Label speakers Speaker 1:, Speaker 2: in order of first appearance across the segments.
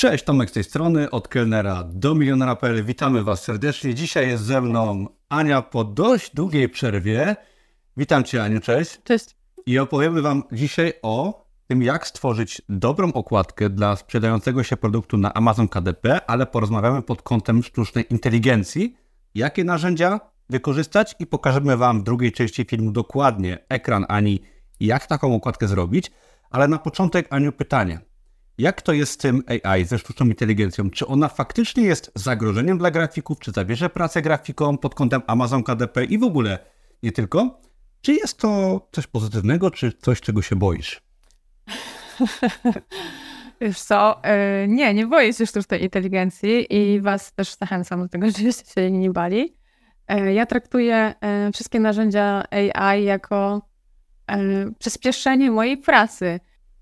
Speaker 1: Cześć, Tomek z tej strony, od kelnera do milionera.pl. Witamy Was serdecznie. Dzisiaj jest ze mną Ania po dość długiej przerwie. Witam Cię, Aniu, cześć.
Speaker 2: Cześć.
Speaker 1: I opowiemy Wam dzisiaj o tym, jak stworzyć dobrą okładkę dla sprzedającego się produktu na Amazon KDP, ale porozmawiamy pod kątem sztucznej inteligencji, jakie narzędzia wykorzystać i pokażemy Wam w drugiej części filmu dokładnie ekran Ani, jak taką okładkę zrobić. Ale na początek, Aniu, pytanie. Jak to jest z tym AI, ze sztuczną inteligencją? Czy ona faktycznie jest zagrożeniem dla grafików? Czy zabierze pracę grafikom pod kątem Amazon KDP i w ogóle nie tylko? Czy jest to coś pozytywnego, czy coś, czego się boisz?
Speaker 2: Wiesz co, yy, nie, nie boję się sztucznej inteligencji i was też zachęcam do tego, żebyście się nie bali. Yy, ja traktuję yy, wszystkie narzędzia AI jako przyspieszenie mojej pracy.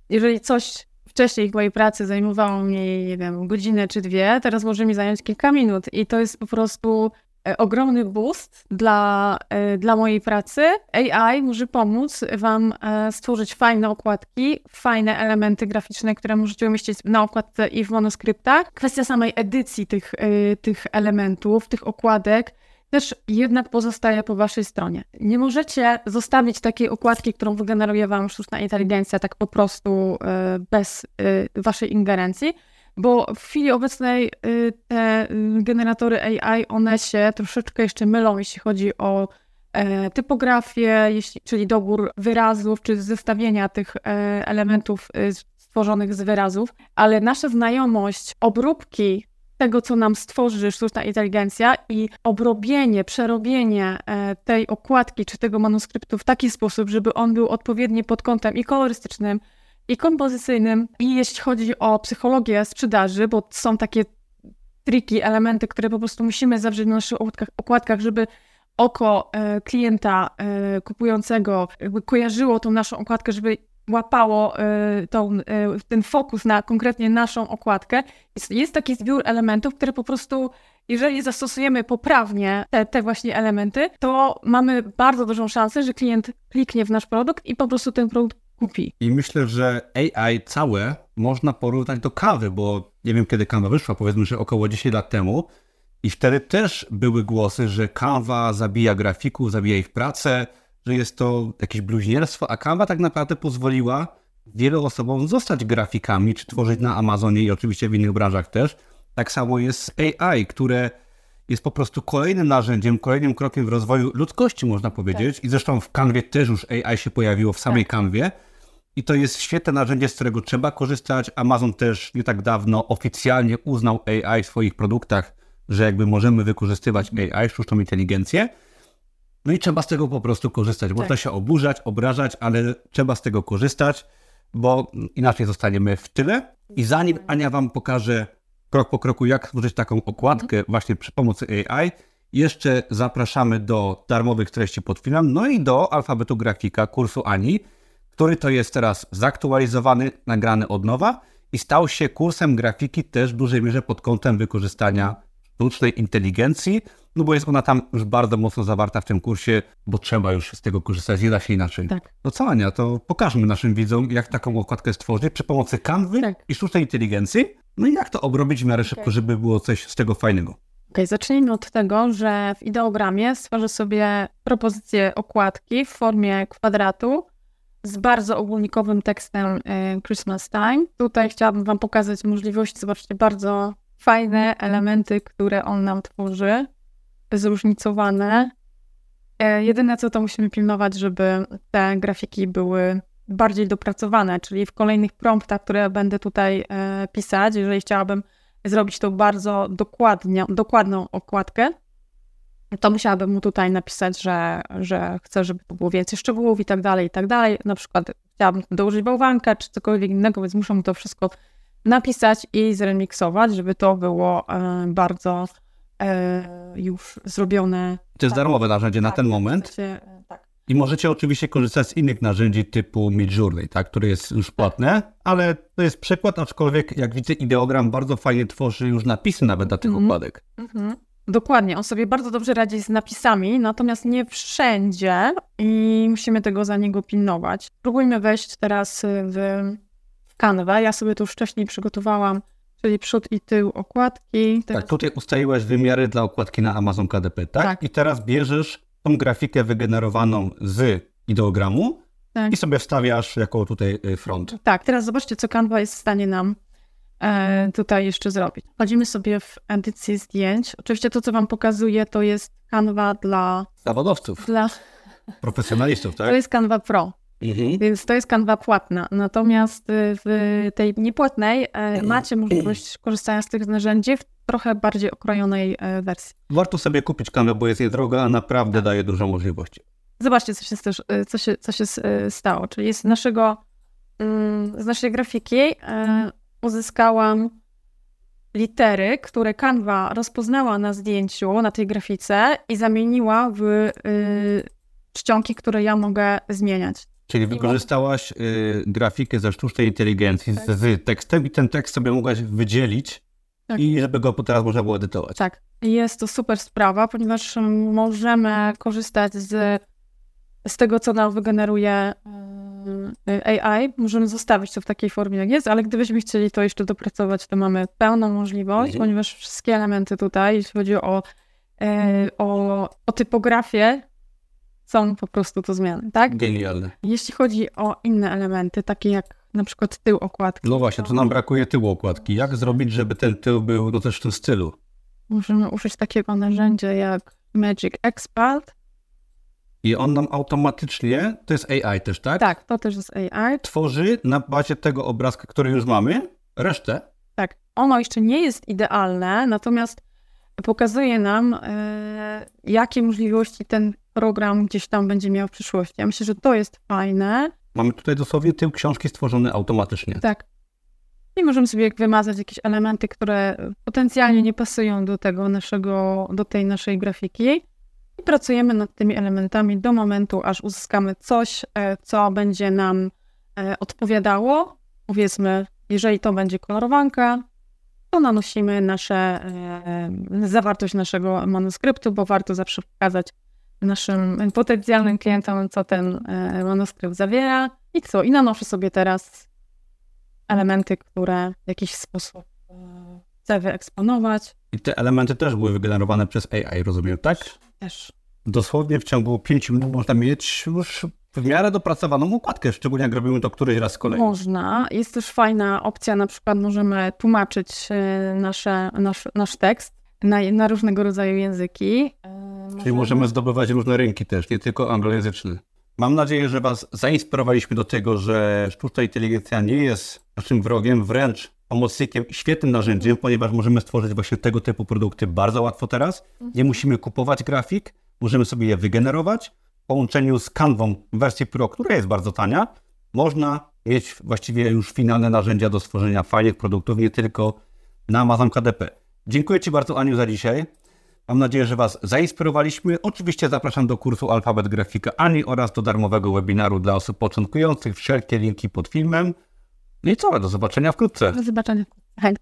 Speaker 2: Jeżeli coś wcześniej w mojej pracy zajmowało mnie, nie wiem, godzinę czy dwie, teraz może mi zająć kilka minut i to jest po prostu e, ogromny boost dla, e, dla mojej pracy. AI może pomóc Wam e, stworzyć fajne okładki, fajne elementy graficzne, które możecie umieścić na okładce i w monoskryptach. Kwestia samej edycji tych, tych elementów, tych okładek też jednak pozostaje po waszej stronie. Nie możecie zostawić takiej okładki, którą wygeneruje wam sztuczna inteligencja, tak po prostu e, bez e, waszej ingerencji, bo w chwili obecnej e, te generatory AI, one się troszeczkę jeszcze mylą, jeśli chodzi o typografię, czyli dobór wyrazów, czy zestawienia tych elementów stworzonych z wyrazów, ale nasza znajomość obróbki tego, co nam stworzy sztuczna inteligencja i obrobienie, przerobienie e, tej okładki czy tego manuskryptu w taki sposób, żeby on był odpowiedni pod kątem i kolorystycznym, i kompozycyjnym. I jeśli chodzi o psychologię sprzedaży, bo są takie triki, elementy, które po prostu musimy zawrzeć na naszych okładkach, żeby oko e, klienta e, kupującego kojarzyło tą naszą okładkę, żeby łapało y, tą, y, ten fokus na konkretnie naszą okładkę. Jest, jest taki zbiór elementów, które po prostu, jeżeli zastosujemy poprawnie te, te właśnie elementy, to mamy bardzo dużą szansę, że klient kliknie w nasz produkt i po prostu ten produkt kupi.
Speaker 1: I myślę, że AI całe można porównać do kawy, bo nie wiem kiedy kawa wyszła, powiedzmy, że około 10 lat temu. I wtedy też były głosy, że kawa zabija grafików, zabija ich pracę, że jest to jakieś bluźnierstwo, a Canva tak naprawdę pozwoliła wielu osobom zostać grafikami, czy tworzyć na Amazonie i oczywiście w innych branżach też. Tak samo jest z AI, które jest po prostu kolejnym narzędziem, kolejnym krokiem w rozwoju ludzkości, można powiedzieć. Tak. I zresztą w Canwie też już AI się pojawiło w samej tak. Canwie. I to jest świetne narzędzie, z którego trzeba korzystać. Amazon też nie tak dawno oficjalnie uznał AI w swoich produktach, że jakby możemy wykorzystywać AI, sztuczną inteligencję. No i trzeba z tego po prostu korzystać. Można tak. się oburzać, obrażać, ale trzeba z tego korzystać, bo inaczej zostaniemy w tyle. I zanim Ania Wam pokaże krok po kroku, jak stworzyć taką okładkę mhm. właśnie przy pomocy AI, jeszcze zapraszamy do darmowych treści pod filmem, no i do alfabetu grafika kursu Ani, który to jest teraz zaktualizowany, nagrany od nowa i stał się kursem grafiki też w dużej mierze pod kątem wykorzystania sztucznej inteligencji, no bo jest ona tam już bardzo mocno zawarta w tym kursie, bo trzeba już z tego korzystać, nie da się inaczej. Tak. No co Ania, to pokażmy naszym widzom, jak taką okładkę stworzyć przy pomocy kanwy tak. i sztucznej inteligencji, no i jak to obrobić w miarę szybko, okay. żeby było coś z tego fajnego.
Speaker 2: Okej, okay, zacznijmy od tego, że w ideogramie stworzę sobie propozycję okładki w formie kwadratu z bardzo ogólnikowym tekstem y, Christmas Time. Tutaj chciałabym Wam pokazać możliwości, zobaczcie, bardzo fajne elementy, które on nam tworzy zróżnicowane. E, jedyne co to musimy pilnować, żeby te grafiki były bardziej dopracowane, czyli w kolejnych promptach, które będę tutaj e, pisać, jeżeli chciałabym zrobić to bardzo dokładnie, dokładną okładkę, to musiałabym mu tutaj napisać, że, że chcę, żeby to było więcej szczegółów i tak dalej, i tak dalej. Na przykład chciałabym dołożyć bałwankę czy cokolwiek innego, więc muszę mu to wszystko napisać i zremiksować, żeby to było e, bardzo E, już zrobione.
Speaker 1: To jest tak, darmowe narzędzie na tak, ten moment. W sensie, e, tak. I możecie oczywiście korzystać z innych narzędzi typu Midjourney, tak, które jest już płatne, ale to jest przykład, aczkolwiek jak widzę ideogram bardzo fajnie tworzy już napisy nawet na tych mm -hmm. okładek. Mm -hmm.
Speaker 2: Dokładnie, on sobie bardzo dobrze radzi z napisami, natomiast nie wszędzie i musimy tego za niego pilnować. Spróbujmy wejść teraz w, Canva. Ja sobie tu już wcześniej przygotowałam czyli przód i tył okładki.
Speaker 1: Tak, tutaj ustaliłeś wymiary dla okładki na Amazon KDP, tak?
Speaker 2: Tak.
Speaker 1: I teraz bierzesz tą grafikę wygenerowaną z ideogramu
Speaker 2: Tak.
Speaker 1: i sobie wstawiasz jako tutaj y, front.
Speaker 2: Tak, teraz zobaczcie, co Canva jest w stanie nam e, tutaj jeszcze zrobić. Wchodzimy sobie w edycję zdjęć. Oczywiście to, co wam pokazuję, to jest Canva dla...
Speaker 1: Zawodowców,
Speaker 2: dla
Speaker 1: profesjonalistów,
Speaker 2: to
Speaker 1: tak?
Speaker 2: jest Canva Pro,
Speaker 1: Mhm.
Speaker 2: więc to jest Canva płatna. Natomiast y, w tej niepłatnej e, macie możliwość korzystania z tych narzędzi w trochę bardziej okrojonej e, wersji.
Speaker 1: Warto sobie kupić kanwę, bo jest niedroga, a naprawdę daje dużo możliwości.
Speaker 2: Zobaczcie, co się, też, y, co się, co się stało. Czyli z naszego, mm, z naszej grafiki e, uzyskałam litery, które Canva rozpoznała na zdjęciu, na tej grafice i zamieniła w y, czcionki, które ja mogę zmieniać.
Speaker 1: Czyli wykorzystałaś y, grafikę ze sztucznej inteligencji z,
Speaker 2: Tak.
Speaker 1: z tekstem i ten tekst sobie mogłaś wydzielić
Speaker 2: Tak.
Speaker 1: i żeby go teraz można było edytować.
Speaker 2: Tak, jest to super sprawa, ponieważ mm, możemy korzystać z, z tego, co nam wygeneruje y, AI. Możemy zostawić to w takiej formie, jak jest, ale gdybyśmy chcieli to jeszcze dopracować, to mamy pełną możliwość,
Speaker 1: Mhm.
Speaker 2: ponieważ wszystkie elementy tutaj, jeśli chodzi o, e, o, o typografię, są po prostu to zmiany, tak?
Speaker 1: Genialne.
Speaker 2: Jeśli chodzi o inne elementy, takie jak na przykład tył okładki,
Speaker 1: No właśnie, tu nam brakuje tyłu okładki. Jak zrobić, żeby ten tył był no też w tym stylu?
Speaker 2: możemy użyć takiego narzędzia jak Magic Expert.
Speaker 1: I on nam automatycznie, to jest AI też, tak?
Speaker 2: Tak, to też jest AI.
Speaker 1: Tworzy na bazie tego obrazka, który już mamy, resztę.
Speaker 2: Tak, ono jeszcze nie jest idealne, natomiast pokazuje nam, e, jakie możliwości ten program gdzieś tam będzie miał w przyszłości. Ja myślę, że to jest fajne.
Speaker 1: Mamy tutaj dosłownie tył książki stworzony automatycznie.
Speaker 2: Tak. I możemy sobie wymazać jakieś elementy, które potencjalnie nie pasują do tego naszego, do tej naszej grafiki. I pracujemy nad tymi elementami do momentu, aż uzyskamy coś, e, co będzie nam e, odpowiadało. Powiedzmy, jeżeli to będzie kolorowanka, to nanosimy nasze, e, zawartość naszego manuskryptu, bo warto zawsze pokazać naszym potencjalnym klientom, co ten e, manuskrypt zawiera. I co? I nanoszę sobie teraz elementy, które w jakiś sposób e, chcę wyeksponować.
Speaker 1: I te elementy też były wygenerowane przez AI, rozumiem, tak?
Speaker 2: Też
Speaker 1: Dosłownie w ciągu 5 minut można mieć już w miarę dopracowaną układkę, szczególnie jak robimy to któryś raz kolei.
Speaker 2: można. Jest też fajna opcja, na przykład możemy tłumaczyć e, nasze, nasz, nasz tekst na, na różnego rodzaju języki. E,
Speaker 1: Czyli możemy zdobywać różne rynki też, nie tylko anglojęzyczny. Mam nadzieję, że Was zainspirowaliśmy do tego, że sztuczna inteligencja nie jest naszym wrogiem, wręcz pomocnikiem świetnym narzędziem, ponieważ możemy stworzyć właśnie tego typu produkty bardzo łatwo teraz. Nie musimy kupować grafik, możemy sobie je wygenerować. W połączeniu z Canvą w wersji Pro, która jest bardzo tania, można mieć właściwie już finalne narzędzia do stworzenia fajnych produktów, nie tylko na Amazon KDP. Dziękuję Ci bardzo, Aniu, za dzisiaj. Mam nadzieję, że Was zainspirowaliśmy. Oczywiście zapraszam do kursu Alfabet Grafika Ani oraz do darmowego webinaru dla osób początkujących. Wszelkie linki pod filmem. No i co, do zobaczenia wkrótce.
Speaker 2: Do zobaczenia. Hej.